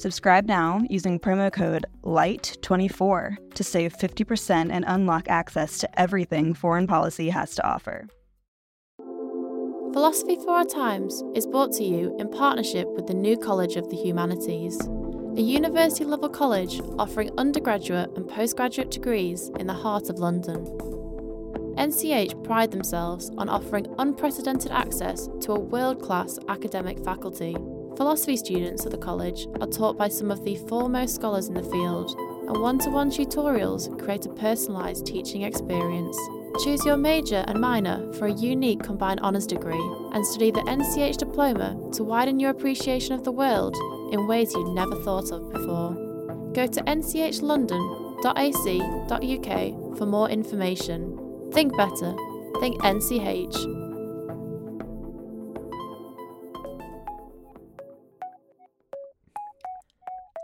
Subscribe now using promo code LIGHT24 to save 50% and unlock access to everything foreign policy has to offer. Philosophy for Our Times is brought to you in partnership with the New College of the Humanities, a university level college offering undergraduate and postgraduate degrees in the heart of London. NCH pride themselves on offering unprecedented access to a world class academic faculty. Philosophy students at the college are taught by some of the foremost scholars in the field, and one to one tutorials create a personalised teaching experience. Choose your major and minor for a unique combined honours degree and study the NCH diploma to widen your appreciation of the world in ways you'd never thought of before. Go to nchlondon.ac.uk for more information. Think better. Think NCH.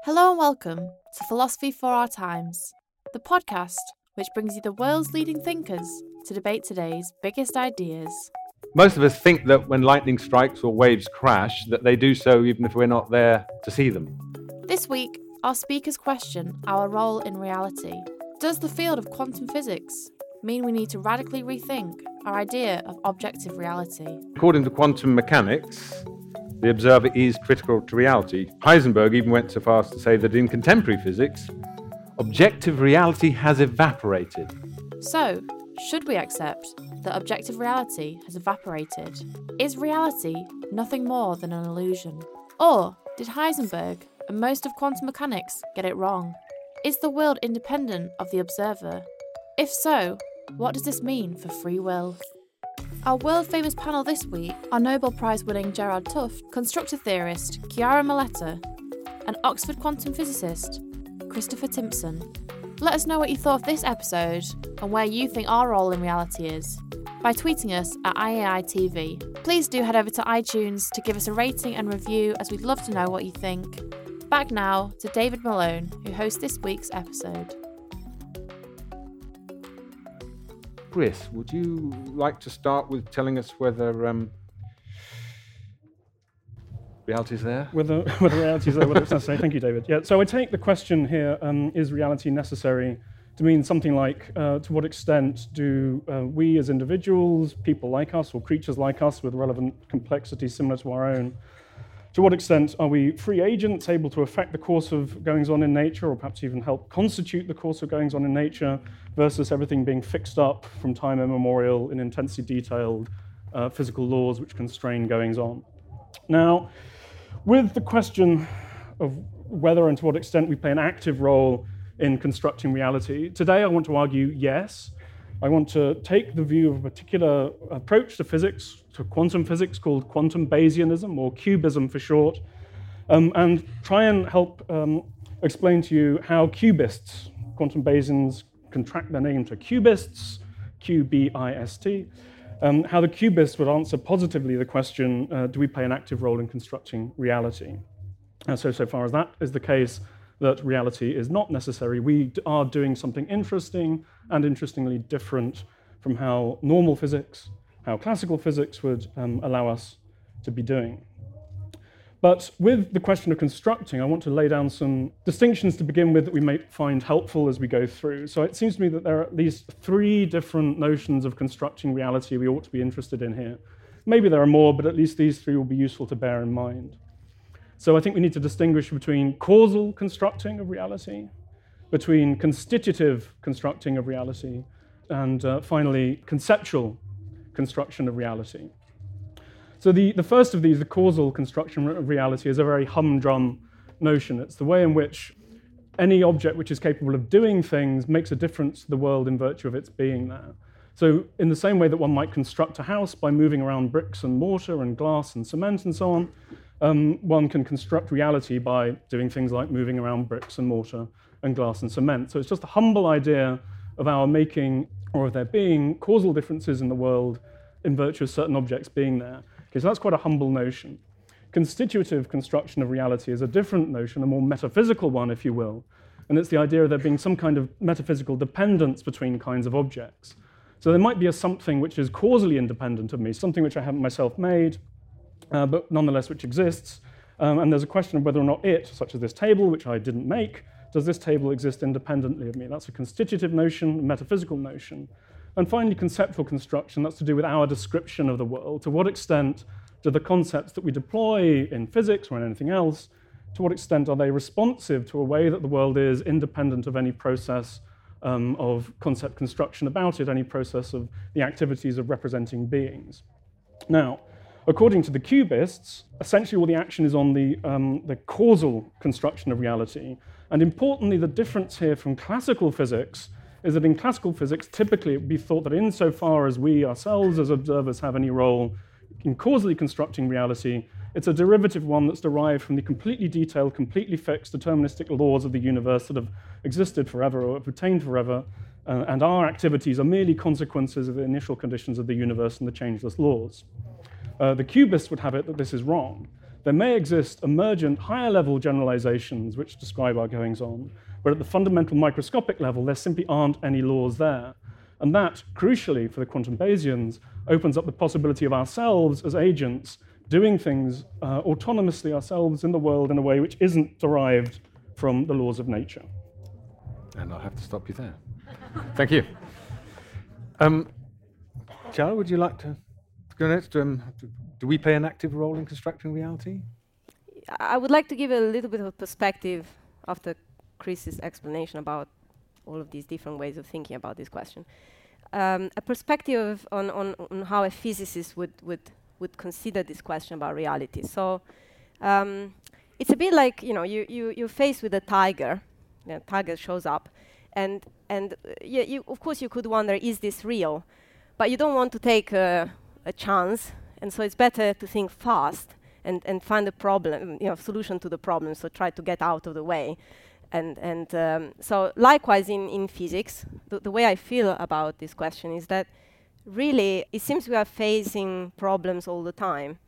Hello and welcome to Philosophy for Our Times, the podcast which brings you the world's leading thinkers to debate today's biggest ideas. Most of us think that when lightning strikes or waves crash, that they do so even if we're not there to see them. This week, our speakers question our role in reality. Does the field of quantum physics mean we need to radically rethink our idea of objective reality? According to quantum mechanics, the observer is critical to reality. Heisenberg even went so far as to say that in contemporary physics, objective reality has evaporated. So, should we accept that objective reality has evaporated? Is reality nothing more than an illusion? Or did Heisenberg and most of quantum mechanics get it wrong? Is the world independent of the observer? If so, what does this mean for free will? Our world famous panel this week are Nobel Prize winning Gerard t'Hooft, constructor theorist Chiara Marletto, and Oxford quantum physicist Christopher Timpson. Let us know what you thought of this episode and where you think our role in reality is by tweeting us at IAITV. Please do head over to iTunes to give us a rating and review as we'd love to know what you think. Back now to David Malone, who hosts this week's episode. Chris, would you like to start with telling us whether um, reality's there? Whether, whether reality is there, whether it's necessary. Thank you, David. Yeah, so I take the question here: um, is reality necessary? To mean something like, uh, to what extent do uh, we as individuals, people like us, or creatures like us with relevant complexity similar to our own, to what extent are we free agents able to affect the course of goings on in nature, or perhaps even help constitute the course of goings on in nature, versus everything being fixed up from time immemorial in intensely detailed uh, physical laws which constrain goings on? Now, with the question of whether and to what extent we play an active role in constructing reality, today I want to argue yes. I want to take the view of a particular approach to physics, to quantum physics, called quantum Bayesianism, or QBism for short, um, and try and help um, explain to you how QBists, quantum Bayesians, contract their name to QBists, Q B I S T, um, how the QBists would answer positively the question uh, do we play an active role in constructing reality? And so, so far as that is the case, that reality is not necessary. We are doing something interesting and interestingly different from how normal physics, how classical physics would um, allow us to be doing. But with the question of constructing, I want to lay down some distinctions to begin with that we may find helpful as we go through. So it seems to me that there are at least three different notions of constructing reality we ought to be interested in here. Maybe there are more, but at least these three will be useful to bear in mind. So I think we need to distinguish between causal constructing of reality, between constitutive constructing of reality, and uh, finally, conceptual construction of reality. So the, the first of these, the causal construction of reality, is a very humdrum notion. It's the way in which any object which is capable of doing things makes a difference to the world in virtue of its being there. So, in the same way that one might construct a house by moving around bricks and mortar and glass and cement and so on, um, one can construct reality by doing things like moving around bricks and mortar and glass and cement. So, it's just a humble idea of our making or of there being causal differences in the world in virtue of certain objects being there. Okay, so that's quite a humble notion. Constitutive construction of reality is a different notion, a more metaphysical one, if you will. And it's the idea of there being some kind of metaphysical dependence between kinds of objects. So there might be a something which is causally independent of me, something which I haven't myself made, uh, but nonetheless which exists. Um, and there's a question of whether or not it, such as this table, which I didn't make, does this table exist independently of me? That's a constitutive notion, metaphysical notion. And finally, conceptual construction, that's to do with our description of the world. To what extent do the concepts that we deploy in physics or in anything else, to what extent are they responsive to a way that the world is independent of any process um, of concept construction about it, any process of the activities of representing beings? Now, according to the QBists, essentially all the action is on the, um, the causal construction of reality. And importantly, the difference here from classical physics is that in classical physics, typically it would be thought that insofar as we ourselves as observers have any role in causally constructing reality, it's a derivative one that's derived from the completely detailed, completely fixed, deterministic laws of the universe that have existed forever or have retained forever, uh, and our activities are merely consequences of the initial conditions of the universe and the changeless laws. Uh, the QBists would have it that this is wrong. There may exist emergent, higher level generalizations which describe our goings on, but at the fundamental microscopic level, there simply aren't any laws there. And that, crucially for the quantum Bayesians, opens up the possibility of ourselves as agents doing things uh, autonomously ourselves in the world in a way which isn't derived from the laws of nature. And I'll have to stop you there. Thank you. Um, would you like to Um, do we play an active role in constructing reality? I would like to give a little bit of perspective after Chris's explanation about all of these different ways of thinking about this question. Um, a perspective on, on, on, how a physicist would, would, would consider this question about reality. So um, it's a bit like, you know, you, you, you're faced with a tiger, the tiger shows up, and, and uh, yeah, you, of course you could wonder, is this real? But you don't want to take a, a chance, and so it's better to think fast and, and find a problem, you know, solution to the problem, so try to get out of the way. And, and um, so likewise in, in physics, the, the way I feel about this question is that really it seems we are facing problems all the time.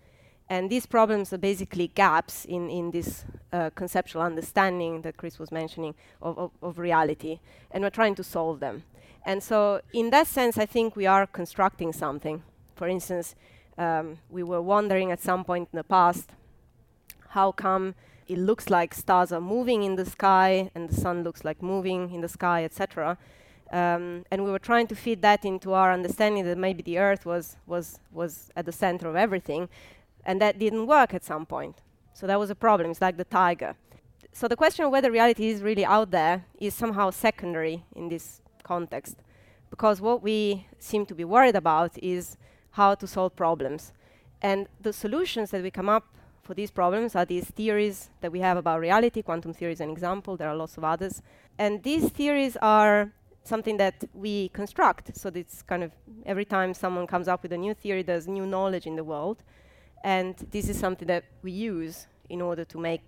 And these problems are basically gaps in, in this uh, conceptual understanding that Chris was mentioning of, of, of, reality. And we're trying to solve them. And so, in that sense, I think we are constructing something. For instance, um, we were wondering at some point in the past how come it looks like stars are moving in the sky and the sun looks like moving in the sky, etc. Um, and we were trying to feed that into our understanding that maybe the Earth was, was, was at the center of everything, and that didn't work at some point. So that was a problem. It's like the tiger. So the question of whether reality is really out there is somehow secondary in this context, because what we seem to be worried about is how to solve problems. And the solutions that we come up for these problems are these theories that we have about reality. Quantum theory is an example. There are lots of others. And these theories are something that we construct. So it's kind of every time someone comes up with a new theory, there's new knowledge in the world. And this is something that we use in order to make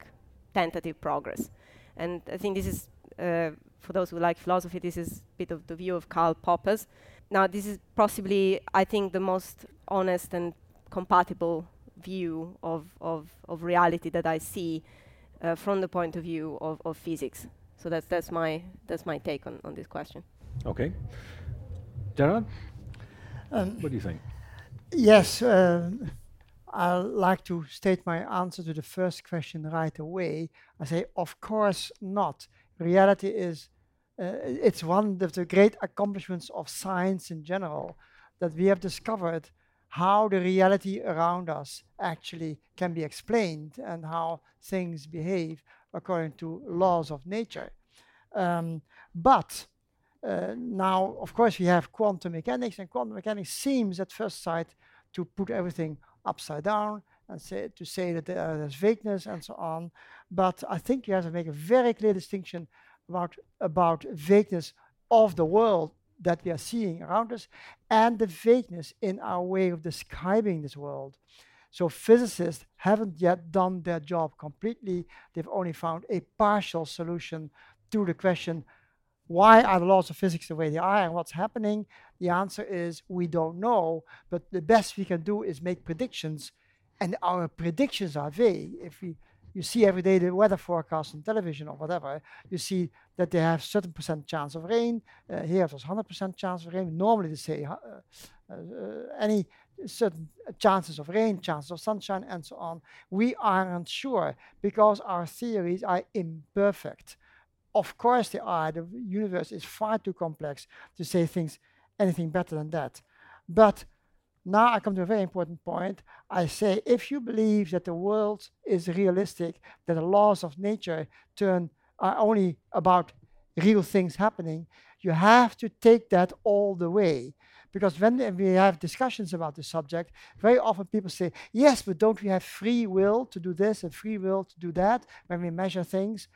tentative progress. And I think this is, uh, for those who like philosophy, this is a bit of the view of Karl Popper's. Now, this is possibly, I think, the most honest and compatible view of, of, of reality that I see uh, from the point of view of, of physics. So that's, that's, my, that's my take on, on this question. Okay. Gerard, um, what do you think? Yes, uh, I'd like to state my answer to the first question right away. I say, of course not. Reality is, it's one of the great accomplishments of science in general that we have discovered how the reality around us actually can be explained and how things behave according to laws of nature. Um, but uh, now, of course, we have quantum mechanics, and quantum mechanics seems at first sight to put everything upside down and say, to say that there, there's vagueness and so on. But I think you have to make a very clear distinction about, about vagueness of the world that we are seeing around us and the vagueness in our way of describing this world. So physicists haven't yet done their job completely. They've only found a partial solution to the question, why are the laws of physics the way they are and what's happening? The answer is we don't know, but the best we can do is make predictions, and our predictions are vague. If we you see every day the weather forecast on television or whatever, you see that they have certain percent chance of rain. Uh, here it was 100% chance of rain. Normally they say uh, uh, any certain chances of rain, chances of sunshine, and so on. We aren't sure because our theories are imperfect. Of course they are. The universe is far too complex to say things anything better than that. But now I come to a very important point. I say if you believe that the world is realistic, that the laws of nature turn are only about real things happening, you have to take that all the way. Because when we have discussions about the subject, very often people say, yes, but don't we have free will to do this and free will to do that when we measure things?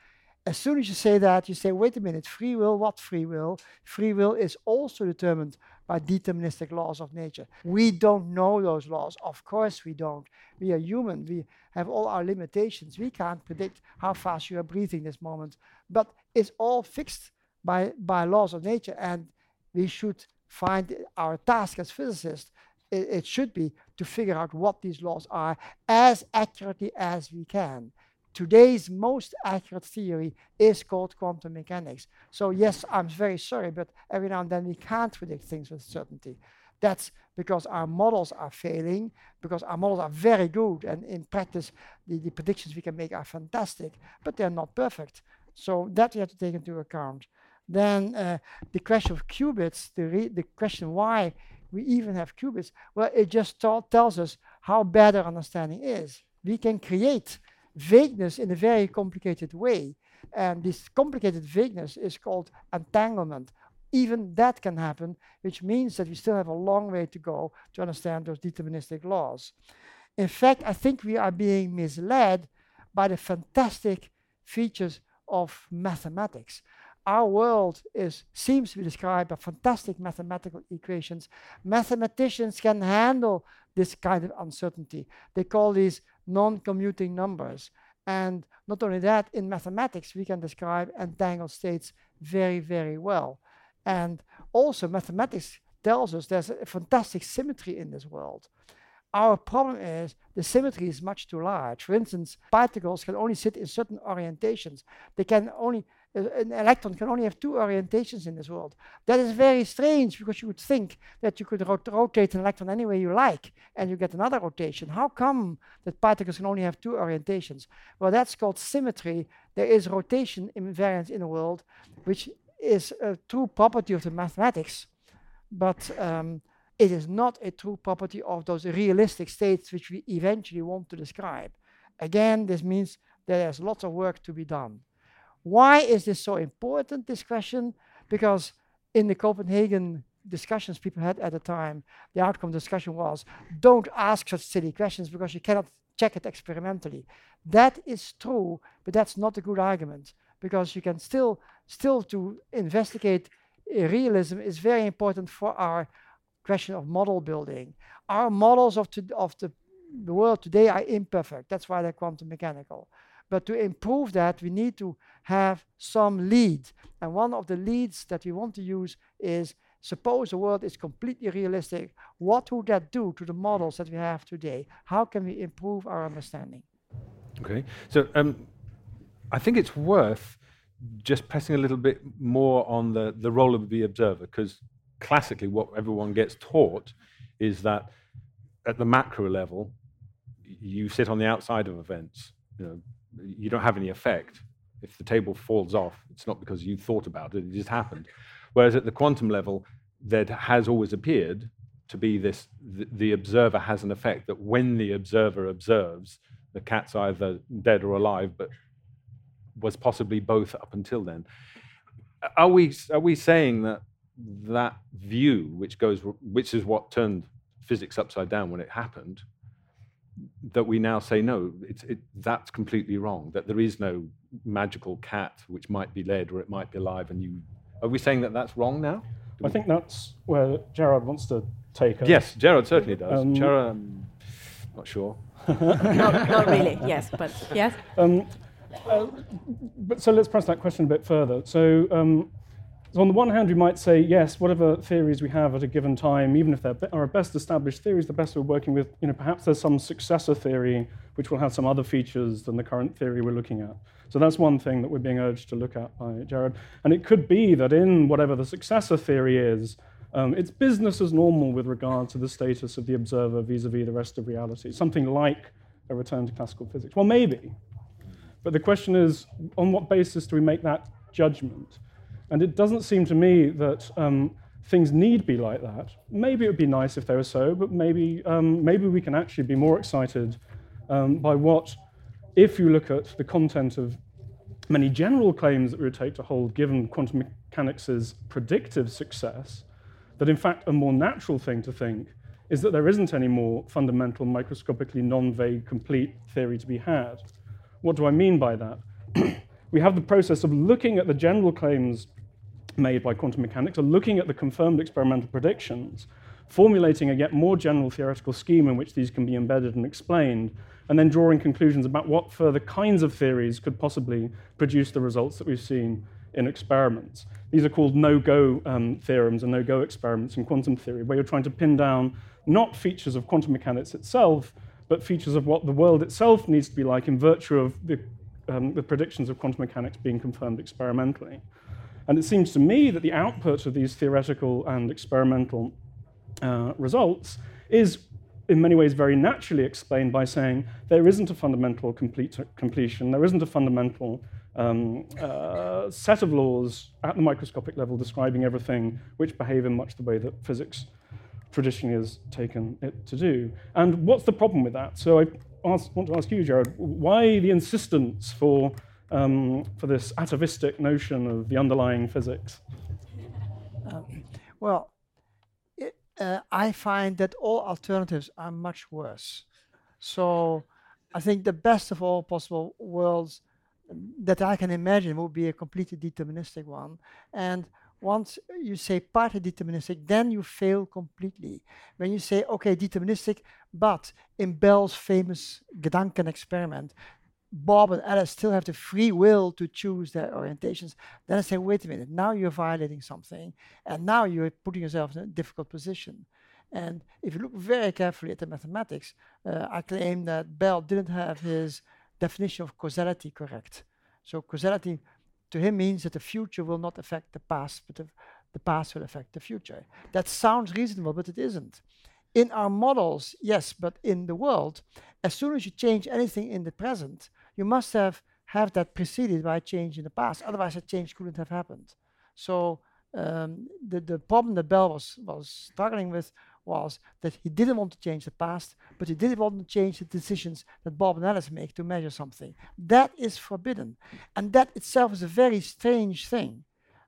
As soon as you say that, you say, wait a minute, free will, what free will? Free will is also determined by deterministic laws of nature. We don't know those laws. Of course, we don't. We are human. We have all our limitations. We can't predict how fast you are breathing this moment. But it's all fixed by, by laws of nature, and we should find our task as physicists. It, it should be to figure out what these laws are as accurately as we can. Today's most accurate theory is called quantum mechanics. So yes, I'm very sorry, but every now and then we can't predict things with certainty. That's because our models are failing, because our models are very good, and in practice, the, the predictions we can make are fantastic, but they're not perfect. So that we have to take into account. Then uh, the question of qubits, the, the question why we even have qubits, well, it just tells us how bad our understanding is. We can create vagueness in a very complicated way. And this complicated vagueness is called entanglement. Even that can happen, which means that we still have a long way to go to understand those deterministic laws. In fact, I think we are being misled by the fantastic features of mathematics. Our world is, seems to be described by fantastic mathematical equations. Mathematicians can handle this kind of uncertainty. They call these non-commuting numbers. And not only that, in mathematics, we can describe entangled states very, very well. And also, mathematics tells us there's a fantastic symmetry in this world. Our problem is the symmetry is much too large. For instance, particles can only sit in certain orientations. They can only an electron can only have two orientations in this world. That is very strange because you would think that you could rot rotate an electron any way you like and you get another rotation. How come that particles can only have two orientations? Well, that's called symmetry. There is rotation invariance in the world, which is a true property of the mathematics, but um, it is not a true property of those realistic states which we eventually want to describe. Again, this means that there's lots of work to be done. Why is this so important, this question? Because in the Copenhagen discussions people had at the time, the outcome discussion was don't ask such silly questions because you cannot check it experimentally. That is true, but that's not a good argument because you can still, still to investigate uh, realism is very important for our question of model building. Our models of, of the, the world today are imperfect. That's why they're quantum mechanical. But to improve that, we need to have some lead. And one of the leads that we want to use is suppose the world is completely realistic. What would that do to the models that we have today? How can we improve our understanding? Okay, so um, I think it's worth just pressing a little bit more on the, the role of the observer, because classically, what everyone gets taught is that at the macro level, you sit on the outside of events. You know, you don't have any effect. If the table falls off, it's not because you thought about it, it just happened. Whereas at the quantum level, there has always appeared to be this the, the observer has an effect that when the observer observes, the cat's either dead or alive, but was possibly both up until then. are we are we saying that that view, which goes, which is what turned physics upside down when it happened, that we now say no, it's it, that's completely wrong. That there is no magical cat which might be led or it might be alive, and you are we saying that that's wrong now? I think that's where Gerard wants to take us. Yes, Gerard certainly does. Um, Gerard, um, not sure. not, not really, yes, but yes. Um, uh, but so let's press that question a bit further. So, um, so on the one hand, we might say, yes, whatever theories we have at a given time, even if they're our best established theories, the best we're working with, you know, perhaps there's some successor theory which will have some other features than the current theory we're looking at. So that's one thing that we're being urged to look at by Jared. And it could be that in whatever the successor theory is, um, it's business as normal with regard to the status of the observer vis-a-vis the rest of reality, something like a return to classical physics. Well, maybe. But the question is, on what basis do we make that judgment? And it doesn't seem to me that um, things need be like that. Maybe it would be nice if they were so, but maybe, um, maybe we can actually be more excited um, by what, if you look at the content of many general claims that we would take to hold given quantum mechanics' predictive success, that in fact a more natural thing to think is that there isn't any more fundamental, microscopically non-vague, complete theory to be had. What do I mean by that? we have the process of looking at the general claims made by quantum mechanics, are looking at the confirmed experimental predictions, formulating a yet more general theoretical scheme in which these can be embedded and explained, and then drawing conclusions about what further kinds of theories could possibly produce the results that we've seen in experiments. These are called no-go um, theorems and no-go experiments in quantum theory, where you're trying to pin down not features of quantum mechanics itself, but features of what the world itself needs to be like in virtue of the, um, the predictions of quantum mechanics being confirmed experimentally. And it seems to me that the output of these theoretical and experimental uh, results is in many ways very naturally explained by saying there isn't a fundamental complete, completion, there isn't a fundamental um, uh, set of laws at the microscopic level describing everything which behave in much the way that physics traditionally has taken it to do. And what's the problem with that? So I ask, want to ask you, Jared, why the insistence for, um, for this atavistic notion of the underlying physics? Um, well, it, uh, I find that all alternatives are much worse. So I think the best of all possible worlds that I can imagine would be a completely deterministic one. And once you say partly deterministic, then you fail completely. When you say, okay, deterministic, but in Bell's famous Gedanken experiment, Bob and Alice still have the free will to choose their orientations, then I say, wait a minute, now you're violating something, and now you're putting yourself in a difficult position. And if you look very carefully at the mathematics, uh, I claim that Bell didn't have his definition of causality correct. So causality to him means that the future will not affect the past, but the, the past will affect the future. That sounds reasonable, but it isn't. In our models, yes, but in the world, as soon as you change anything in the present, you must have have that preceded by a change in the past. Otherwise, a change couldn't have happened. So um, the the problem that Bell was was struggling with was that he didn't want to change the past, but he didn't want to change the decisions that Bob and Alice make to measure something. That is forbidden. And that itself is a very strange thing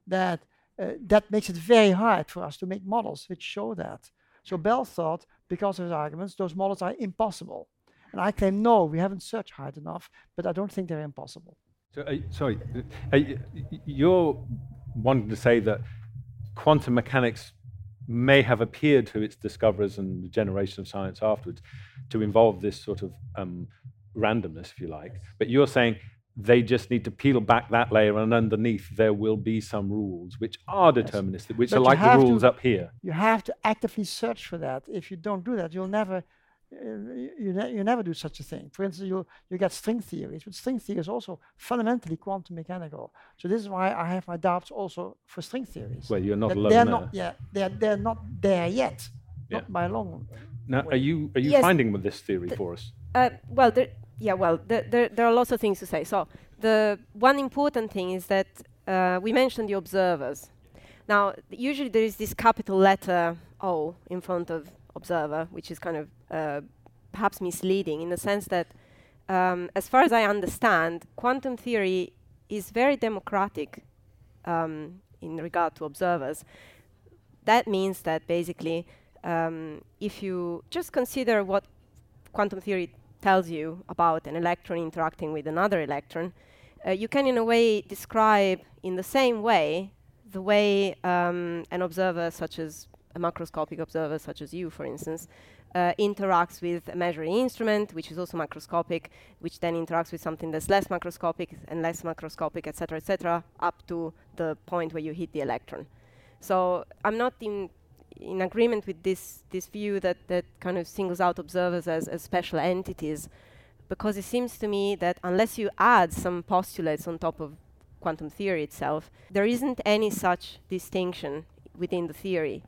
that, uh, that makes it very hard for us to make models which show that. So Bell thought, because of his arguments, those models are impossible. And I claim, no, we haven't searched hard enough, but I don't think they're impossible. So, uh, sorry, uh, you're wanting to say that quantum mechanics may have appeared to its discoverers and the generation of science afterwards to involve this sort of um, randomness, if you like. But you're saying they just need to peel back that layer, and underneath there will be some rules which are deterministic, which but are like the rules to, up here. You have to actively search for that. If you don't do that, you'll never you, ne you never do such a thing. For instance, you you get string theories, but string theory is also fundamentally quantum mechanical. So this is why I have my doubts also for string theories. Well, you're not alone They're there. not yet. They're they're not there yet. Yeah. Not by a long. Now, way. are you are you yes. finding with this theory the for us? Uh, well, there, yeah. Well, there, there there are lots of things to say. So the one important thing is that uh, we mentioned the observers. Now, usually there is this capital letter O in front of observer, which is kind of uh, perhaps misleading in the sense that, um, as far as I understand, quantum theory is very democratic um, in regard to observers. That means that basically, um, if you just consider what quantum theory tells you about an electron interacting with another electron, uh, you can in a way describe in the same way the way um, an observer such as a macroscopic observer such as you, for instance, uh, interacts with a measuring instrument, which is also macroscopic, which then interacts with something that's less macroscopic and less macroscopic, etc., etc., up to the point where you hit the electron. So I'm not in in agreement with this this view that that kind of singles out observers as, as special entities, because it seems to me that unless you add some postulates on top of quantum theory itself, there isn't any such distinction within the theory.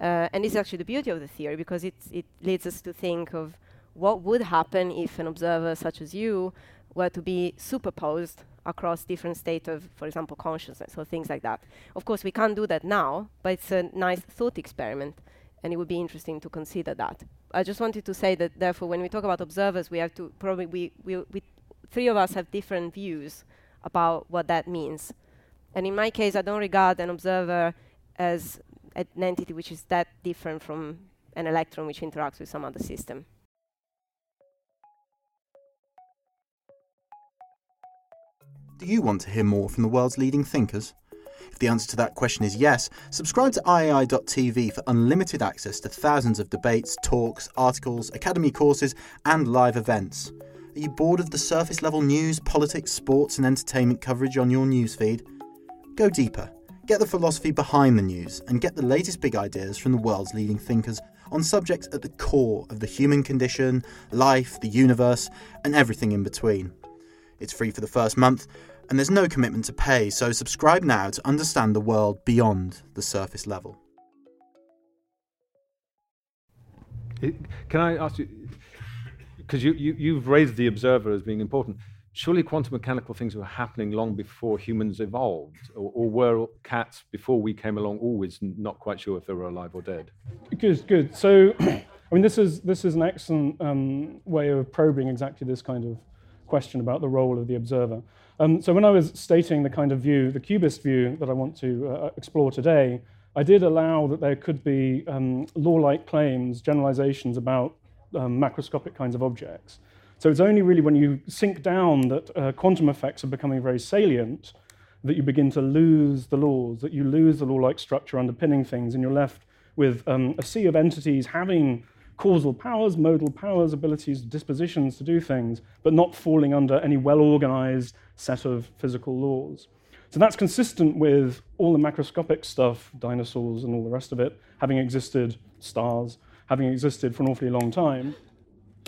Uh, and this is actually the beauty of the theory because it, it leads us to think of what would happen if an observer such as you were to be superposed across different states of, for example, consciousness or things like that. Of course, we can't do that now, but it's a nice thought experiment, and it would be interesting to consider that. I just wanted to say that, therefore, when we talk about observers, we have to probably we, we, we three of us have different views about what that means. And in my case, I don't regard an observer as an entity which is that different from an electron which interacts with some other system. Do you want to hear more from the world's leading thinkers? If the answer to that question is yes, subscribe to IAI.tv for unlimited access to thousands of debates, talks, articles, academy courses, and live events. Are you bored of the surface level news, politics, sports, and entertainment coverage on your newsfeed? Go deeper. Get the philosophy behind the news and get the latest big ideas from the world's leading thinkers on subjects at the core of the human condition, life, the universe, and everything in between. It's free for the first month, and there's no commitment to pay, so subscribe now to understand the world beyond the surface level. Can I ask you, because you, you, you've raised the observer as being important, surely quantum mechanical things were happening long before humans evolved, or, or, were cats before we came along always not quite sure if they were alive or dead? Good, good. So, I mean, this is this is an excellent um, way of probing exactly this kind of question about the role of the observer. Um, so when I was stating the kind of view, the QBist view that I want to uh, explore today, I did allow that there could be um, law-like claims, generalizations about um, macroscopic kinds of objects. So it's only really when you sink down that uh, quantum effects are becoming very salient that you begin to lose the laws, that you lose the law-like structure underpinning things, and you're left with um, a sea of entities having causal powers, modal powers, abilities, dispositions to do things, but not falling under any well-organized set of physical laws. So that's consistent with all the macroscopic stuff, dinosaurs and all the rest of it, having existed, stars, having existed for an awfully long time,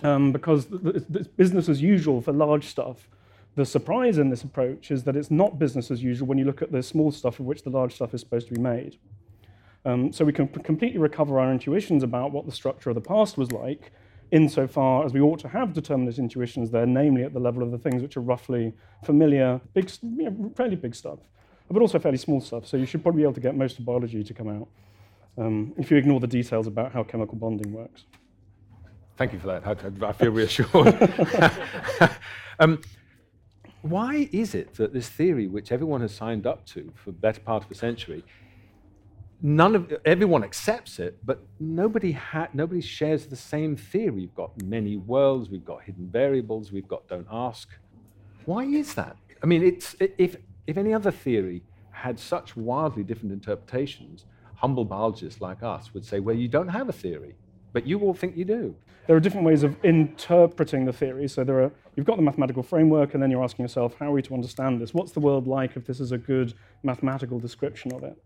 um, because it's business as usual for large stuff. The surprise in this approach is that it's not business as usual when you look at the small stuff of which the large stuff is supposed to be made. Um, so we can completely recover our intuitions about what the structure of the past was like, insofar as we ought to have determinate intuitions there, namely at the level of the things which are roughly familiar, big, you know, fairly big stuff, but also fairly small stuff. So you should probably be able to get most of biology to come out um, if you ignore the details about how chemical bonding works. Thank you for that. I, I feel reassured. um, why is it that this theory, which everyone has signed up to for the better part of a century, none of everyone accepts it, but nobody ha- nobody shares the same theory. We've got many worlds, we've got hidden variables, we've got don't ask. Why is that? I mean, it's if if any other theory had such wildly different interpretations, humble biologists like us would say, well, you don't have a theory, but you all think you do. There are different ways of interpreting the theory. So there are you've got the mathematical framework, and then you're asking yourself, how are we to understand this? What's the world like if this is a good mathematical description of it?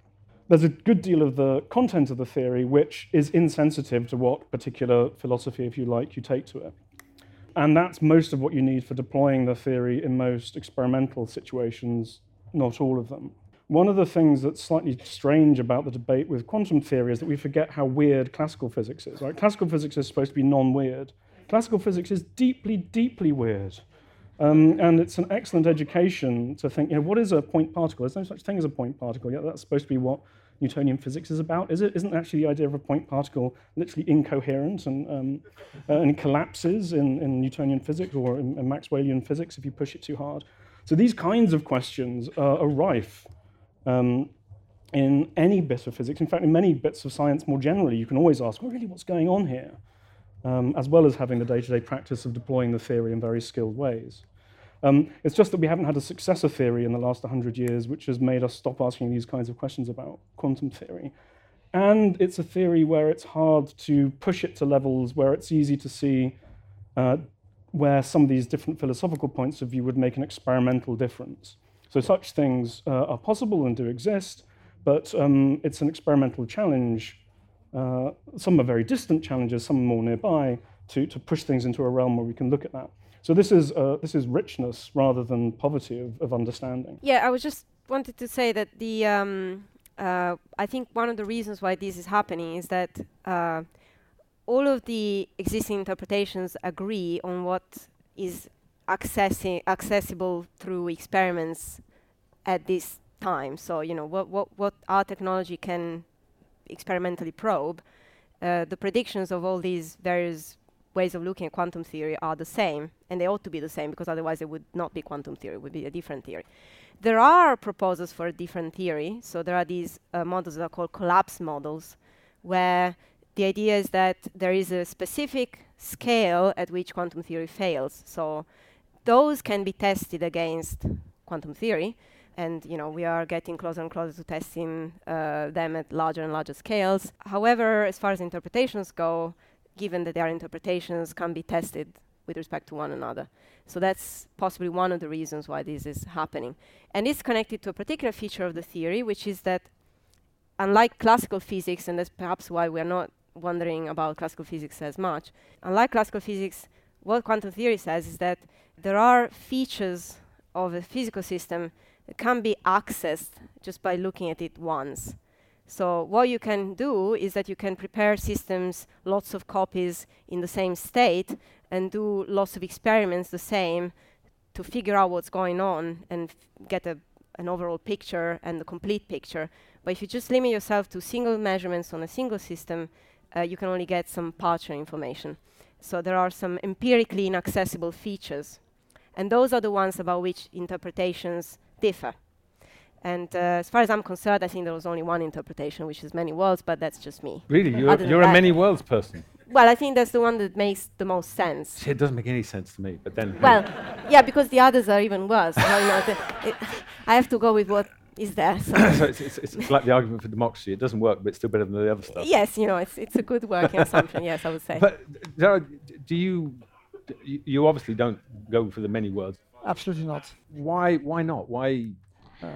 there's a good deal of the content of the theory which is insensitive to what particular philosophy, if you like, you take to it. And that's most of what you need for deploying the theory in most experimental situations, not all of them. One of the things that's slightly strange about the debate with quantum theory is that we forget how weird classical physics is. Right? Classical physics is supposed to be non weird. Classical physics is deeply, deeply weird. Um, and it's an excellent education to think, you know, what is a point particle? There's no such thing as a point particle. Yet that's supposed to be what Newtonian physics is about. Is it? Isn't actually the idea of a point particle literally incoherent and, um, uh, and collapses in, in Newtonian physics or in, in, Maxwellian physics if you push it too hard? So these kinds of questions are rife um, in any bit of physics. In fact, in many bits of science more generally, you can always ask, well, really, what's going on here? Um, as well as having the day to day practice of deploying the theory in very skilled ways. Um, it's just that we haven't had a successor theory in the last 100 years, which has made us stop asking these kinds of questions about quantum theory. And it's a theory where it's hard to push it to levels where it's easy to see uh, where some of these different philosophical points of view would make an experimental difference. So such things uh, are possible and do exist, but um, it's an experimental challenge. Uh, some are very distant challenges, some more nearby, to, to push things into a realm where we can look at that. So this is, uh, this is richness rather than poverty of, of understanding. Yeah, I was just wanted to say that the um, uh, I think one of the reasons why this is happening is that uh, all of the existing interpretations agree on what is accessi- accessible through experiments at this time. So you know what what what our technology can experimentally probe. Uh, the predictions of all these various ways of looking at quantum theory are the same, and they ought to be the same because otherwise it would not be quantum theory; it would be a different theory. There are proposals for a different theory. So there are these uh, models that are called collapse models, where the idea is that there is a specific scale at which quantum theory fails. So those can be tested against quantum theory, and you know we are getting closer and closer to testing uh, them at larger and larger scales. However, as far as interpretations go, given that their interpretations can be tested with respect to one another. So that's possibly one of the reasons why this is happening. And it's connected to a particular feature of the theory, which is that unlike classical physics, and that's perhaps why we're not wondering about classical physics as much, unlike classical physics, what quantum theory says is that there are features of a physical system can be accessed just by looking at it once. So what you can do is that you can prepare systems, lots of copies in the same state, and do lots of experiments the same to figure out what's going on and get a, an overall picture and the complete picture. But if you just limit yourself to single measurements on a single system, uh, you can only get some partial information. So there are some empirically inaccessible features. And those are the ones about which interpretations differ. And uh, as far as I'm concerned, I think there was only one interpretation, which is many worlds, but that's just me. Really? You're, you're a many worlds person? Well, I think that's the one that makes the most sense. It doesn't make any sense to me, but then. Well, yeah, because the others are even worse. so, you know, it, I have to go with what is there. So, so it's, it's, it's, like the argument for democracy. It doesn't work, but it's still better than the other stuff. Yes, you know, it's, it's a good working assumption, yes, I would say. But Zara, do you, you obviously don't go for the many worlds. Absolutely not. Why, why not? Why? Uh,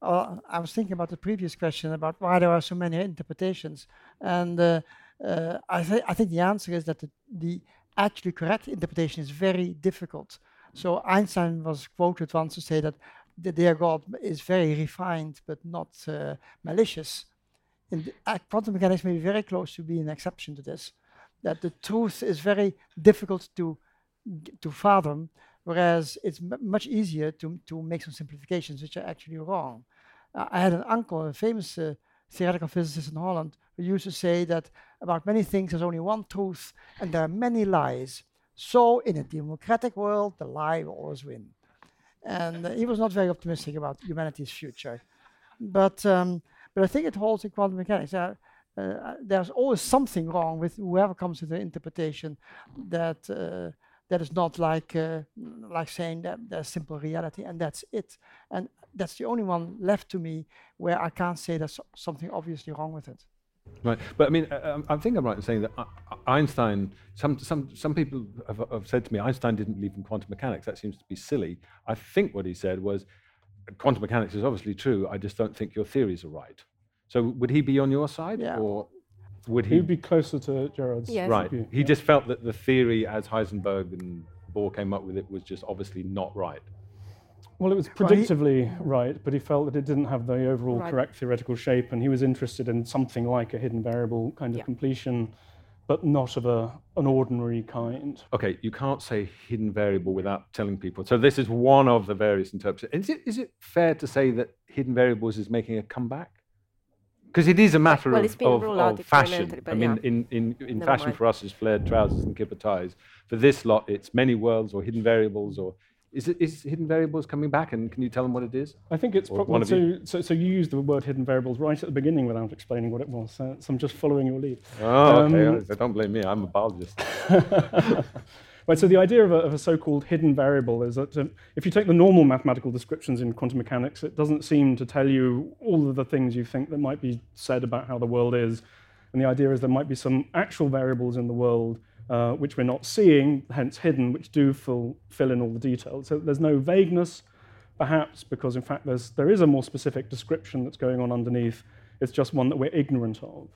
uh, I was thinking about the previous question about why there are so many interpretations. And uh, uh, I, th- I think the answer is that the, the actually correct interpretation is very difficult. So Einstein was quoted once to say that the dear God is very refined but not uh, malicious. In the, uh, quantum mechanics may be very close to being an exception to this. That the truth is very difficult to to fathom, whereas it's much easier to to make some simplifications which are actually wrong. Uh, I had an uncle, a famous uh, theoretical physicist in Holland, who used to say that about many things there's only one truth and there are many lies. So in a democratic world, the lie will always win. And uh, he was not very optimistic about humanity's future. But, um, but I think it holds in quantum mechanics. Uh, uh, there's always something wrong with whoever comes to the interpretation that uh, that is not like uh, like saying that there's simple reality and that's it. And that's the only one left to me where I can't say there's something obviously wrong with it. Right, but I mean, uh, I think I'm right in saying that uh, Einstein. Some some some people have, have, said to me Einstein didn't believe in quantum mechanics. That seems to be silly. I think what he said was, quantum mechanics is obviously true. I just don't think your theories are right. So would he be on your side, yeah. or would he? He'd be closer to Gerard's. Yes. Right. View. He just felt that the theory, as Heisenberg and Bohr came up with it, was just obviously not right. Well, it was predictively well, right, but he felt that it didn't have the overall right. correct theoretical shape, and he was interested in something like a hidden variable kind of yeah. completion, but not of a, an ordinary kind. Okay, you can't say hidden variable without telling people. So this is one of the various interpretations. Is it, is it fair to say that hidden variables is making a comeback? Because it is a matter well, of, of, of fashion. I mean, yeah. in, in, in fashion mind. for us is flared trousers and kipper ties. For this lot, it's many worlds or hidden variables or Is, it, is hidden variables coming back, and can you tell them what it is? I think it's Or pro- one of so, so. So you used the word hidden variables right at the beginning without explaining what it was. So, so I'm just following your lead. Oh, okay. Um, I- don't blame me. I'm a biologist. Right, so the idea of a, of a so-called hidden variable is that um, if you take the normal mathematical descriptions in quantum mechanics, it doesn't seem to tell you all of the things you think that might be said about how the world is. And the idea is there might be some actual variables in the world uh, which we're not seeing, hence hidden, which do fill, fill in all the details. So there's no vagueness, perhaps, because in fact there's, there is a more specific description that's going on underneath. It's just one that we're ignorant of.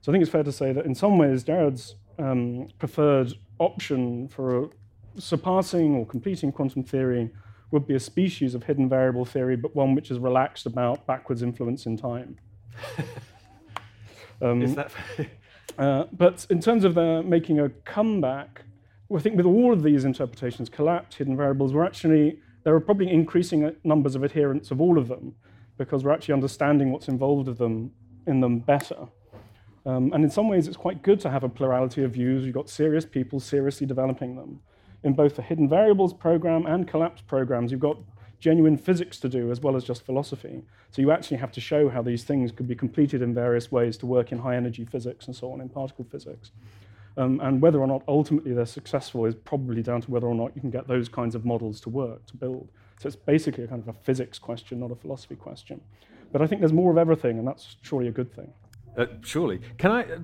So I think it's fair to say that in some ways, Gerard's um, preferred option for surpassing or completing quantum theory would be a species of hidden variable theory, but one which is relaxed about backwards influence in time. Um, is that? uh, but in terms of the making a comeback, I think with all of these interpretations, collapsed hidden variables, we're actually there are probably increasing numbers of adherents of all of them because we're actually understanding what's involved of them in them better. Um, and in some ways, it's quite good to have a plurality of views. You've got serious people seriously developing them. In both the hidden variables program and collapse programs, you've got genuine physics to do as well as just philosophy. So you actually have to show how these things could be completed in various ways to work in high energy physics and so on, in particle physics. Um, and whether or not ultimately they're successful is probably down to whether or not you can get those kinds of models to work, to build. So it's basically a kind of a physics question, not a philosophy question. But I think there's more of everything, and that's surely a good thing. Uh, surely. Can I, uh,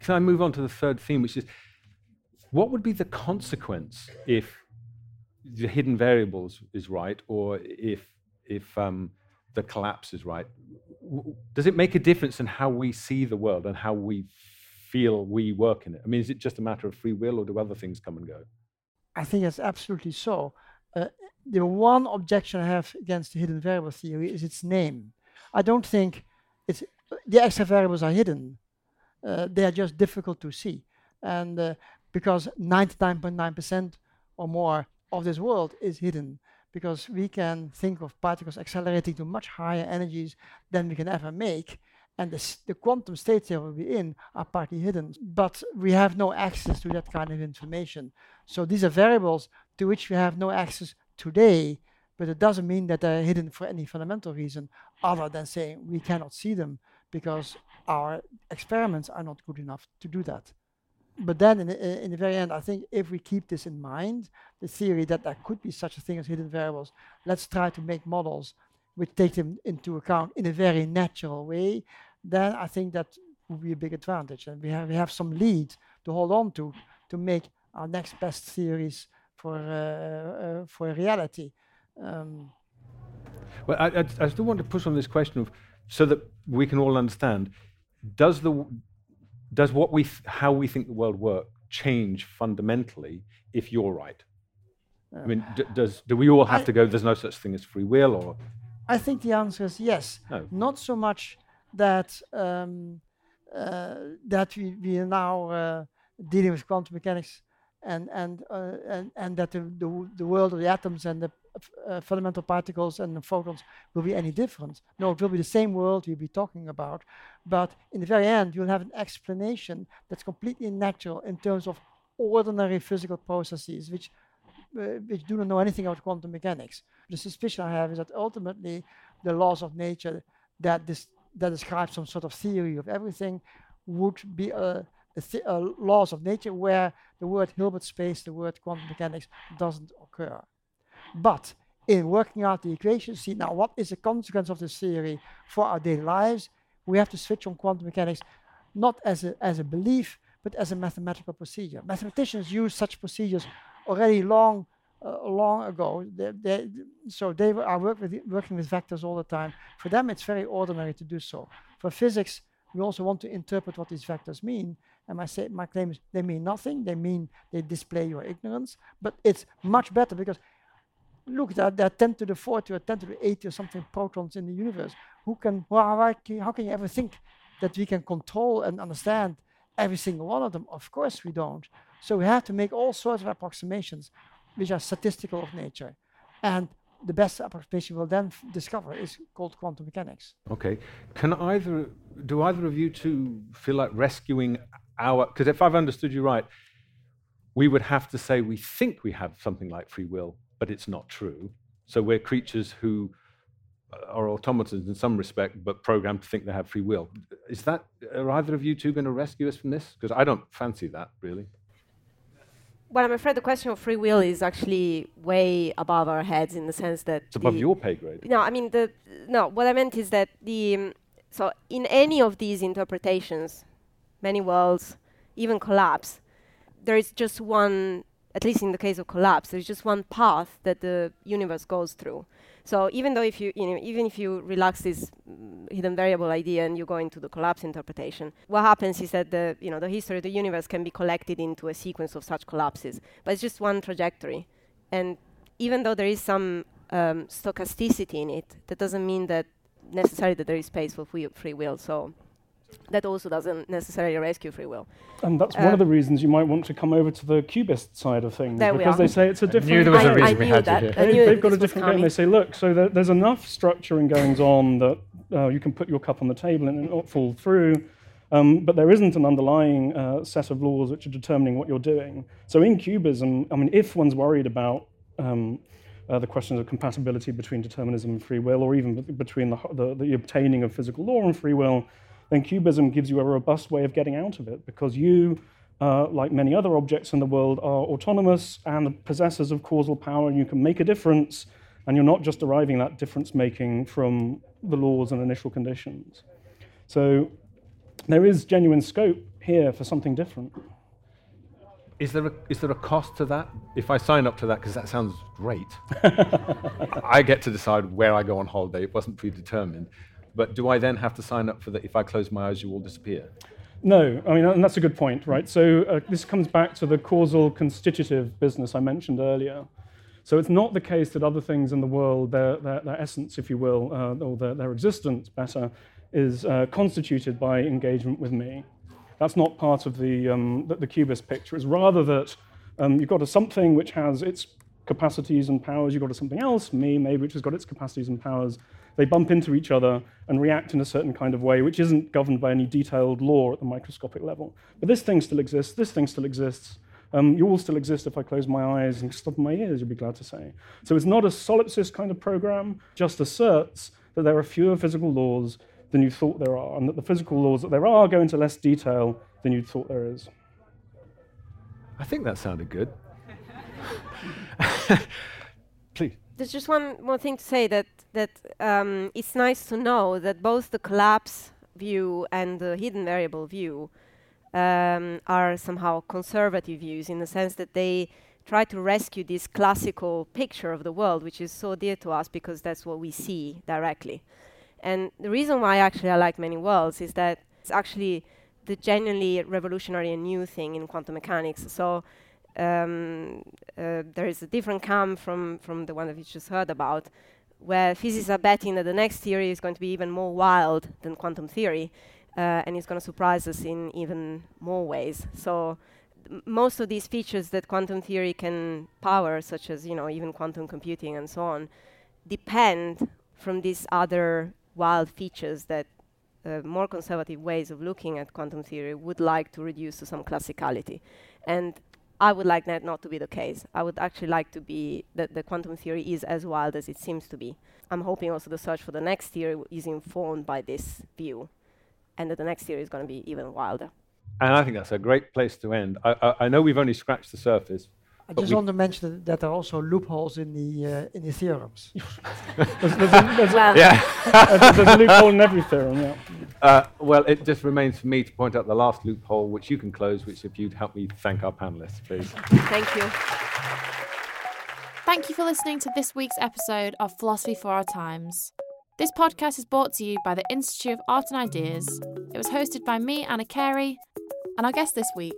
can I move on to the third theme, which is what would be the consequence if the hidden variables is right, or if if um, the collapse is right? Does it make a difference in how we see the world and how we feel we work in it? I mean, is it just a matter of free will, or do other things come and go? I think it's absolutely so. Uh, the one objection I have against the hidden variable theory is its name. I don't think it's the extra variables are hidden. Uh, they are just difficult to see, and uh, because 99.9% or more of this world is hidden, because we can think of particles accelerating to much higher energies than we can ever make, and the, the quantum states they will be in are partly hidden, but we have no access to that kind of information. So these are variables to which we have no access today, but it doesn't mean that they're hidden for any fundamental reason other than saying we cannot see them because our experiments are not good enough to do that. But then in the, in the very end, I think if we keep this in mind, the theory that there could be such a thing as hidden variables, let's try to make models which take them into account in a very natural way, then I think that would be a big advantage. And we have, we have some lead to hold on to to make our next best theories for, uh, uh, for reality. Um, Well, I, I, I still want to push on this question of so that we can all understand. Does the does what we th- how we think the world work change fundamentally if you're right? I mean, d- does do we all have I- to go? There's no such thing as free will, or I think the answer is yes. No. Not so much that um, uh, that we, we are now uh, dealing with quantum mechanics and and uh, and, and that the, the the world of the atoms and the uh, fundamental particles and photons will be any different. No, it will be the same world we'll be talking about, but in the very end, you'll have an explanation that's completely natural in terms of ordinary physical processes, which uh, which do not know anything about quantum mechanics. The suspicion I have is that ultimately the laws of nature that this that describe some sort of theory of everything would be a, a, a laws of nature where the word Hilbert space, the word quantum mechanics doesn't occur. But in working out the equations, see now what is the consequence of this theory for our daily lives, we have to switch on quantum mechanics not as a, as a belief, but as a mathematical procedure. Mathematicians use such procedures already long, uh, long ago. They, they, so they are work with, working with vectors all the time. For them, it's very ordinary to do so. For physics, we also want to interpret what these vectors mean. And my, say, my claim is they mean nothing. They mean they display your ignorance. But it's much better because look, there, there are 10 to the 40 or 10 to the 80 or something protons in the universe. Who can, how, how can you ever think that we can control and understand every single one of them? Of course we don't. So we have to make all sorts of approximations which are statistical of nature. And the best approximation we'll then discover is called quantum mechanics. okay? Can either do either of you two feel like rescuing our? Because if I've understood you right, we would have to say we think we have something like free will but it's not true. So we're creatures who are automatons in some respect, but programmed to think they have free will. Is that are either of you two going to rescue us from this? Because I don't fancy that really. Well, I'm afraid the question of free will is actually way above our heads in the sense that it's above your pay grade. No, I mean the no. What I meant is that the um, so in any of these interpretations, many worlds, even collapse, there is just one. At least in the case of collapse, there's just one path that the universe goes through. So even though if you, you know, even if you relax this mm, hidden variable idea and you go into the collapse interpretation, what happens is that the, you know, the history of the universe can be collected into a sequence of such collapses, but it's just one trajectory. And even though there is some um, stochasticity in it, that doesn't mean that necessarily that there is space for free, free will. So that also doesn't necessarily rescue free will. And that's one Uh, of the reasons you might want to come over to the QBist side of things There we because are. they say it's a different. knew there was I, a I reason we knew had you that. here. They, They've got a different game. They say, look, so there, there's enough structure and goings on that uh, you can put your cup on the table and it not fall through. Um, but there isn't an underlying uh, set of laws which are determining what you're doing. So in QBism, I mean, if one's worried about um, uh, the questions of compatibility between determinism and free will, or even be- between the, the, the obtaining of physical law and free will, then QBism gives you a robust way of getting out of it because you, uh, like many other objects in the world, are autonomous and possessors of causal power, and you can make a difference, and you're not just deriving that difference making from the laws and initial conditions. So there is genuine scope here for something different. Is there a, is there a cost to that? If I sign up to that, because that sounds great, I get to decide where I go on holiday. It wasn't predetermined. But do I then have to sign up for that? If I close my eyes, you all disappear. No, I mean, and that's a good point, right? So uh, this comes back to the causal constitutive business I mentioned earlier. So it's not the case that other things in the world, their, their, their essence, if you will, uh, or their, their existence, better, is uh, constituted by engagement with me. That's not part of the, um, the, the QBist picture. It's rather that um, you've got a something which has its capacities and powers, you've got a something else, me maybe, which has got its capacities and powers. They bump into each other and react in a certain kind of way, which isn't governed by any detailed law at the microscopic level. But this thing still exists, this thing still exists. Um, you all still exist if I close my eyes and stop my ears, you'll be glad to say. So it's not a solipsist kind of program, just asserts that there are fewer physical laws than you thought there are, and that the physical laws that there are go into less detail than you thought there is. I think that sounded good. Please. There's just one more thing to say that that um, it's nice to know that both the collapse view and the hidden variable view um, are somehow conservative views in the sense that they try to rescue this classical picture of the world, which is so dear to us because that's what we see directly. And the reason why actually I like many worlds is that it's actually the genuinely revolutionary and new thing in quantum mechanics. So um, uh, there is a different camp from, from the one that we just heard about, where physicists are betting that the next theory is going to be even more wild than quantum theory, uh, and it's going to surprise us in even more ways. So most of these features that quantum theory can power, such as you know even quantum computing and so on, depend from these other wild features that uh, more conservative ways of looking at quantum theory would like to reduce to some classicality. And I would like that not to be the case. I would actually like to be that the quantum theory is as wild as it seems to be. I'm hoping also the search for the next theory is informed by this view, and that the next theory is going to be even wilder. And I think that's a great place to end. I, I, I know we've only scratched the surface. I But just want to mention that, that there are also loopholes in the uh, in the theorems. There's, there's a, there's Well, Yeah. uh, there's a loophole in every theorem, yeah. Uh, well, it just remains for me to point out the last loophole, which you can close, which if you'd help me thank our panelists, please. thank you. Thank you for listening to this week's episode of Philosophy for Our Times. This podcast is brought to you by the Institute of Art and Ideas. It was hosted by me, Anna Carey, and our guests this week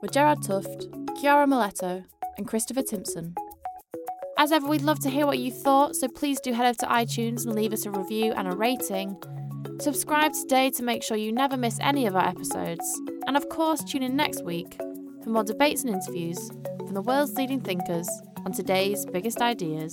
were Gerard t'Hooft, Chiara Marletto, and Christopher Timpson. As ever, we'd love to hear what you thought, so please do head over to iTunes and leave us a review and a rating. Subscribe today to make sure you never miss any of our episodes. And of course, tune in next week for more debates and interviews from the world's leading thinkers on today's biggest ideas.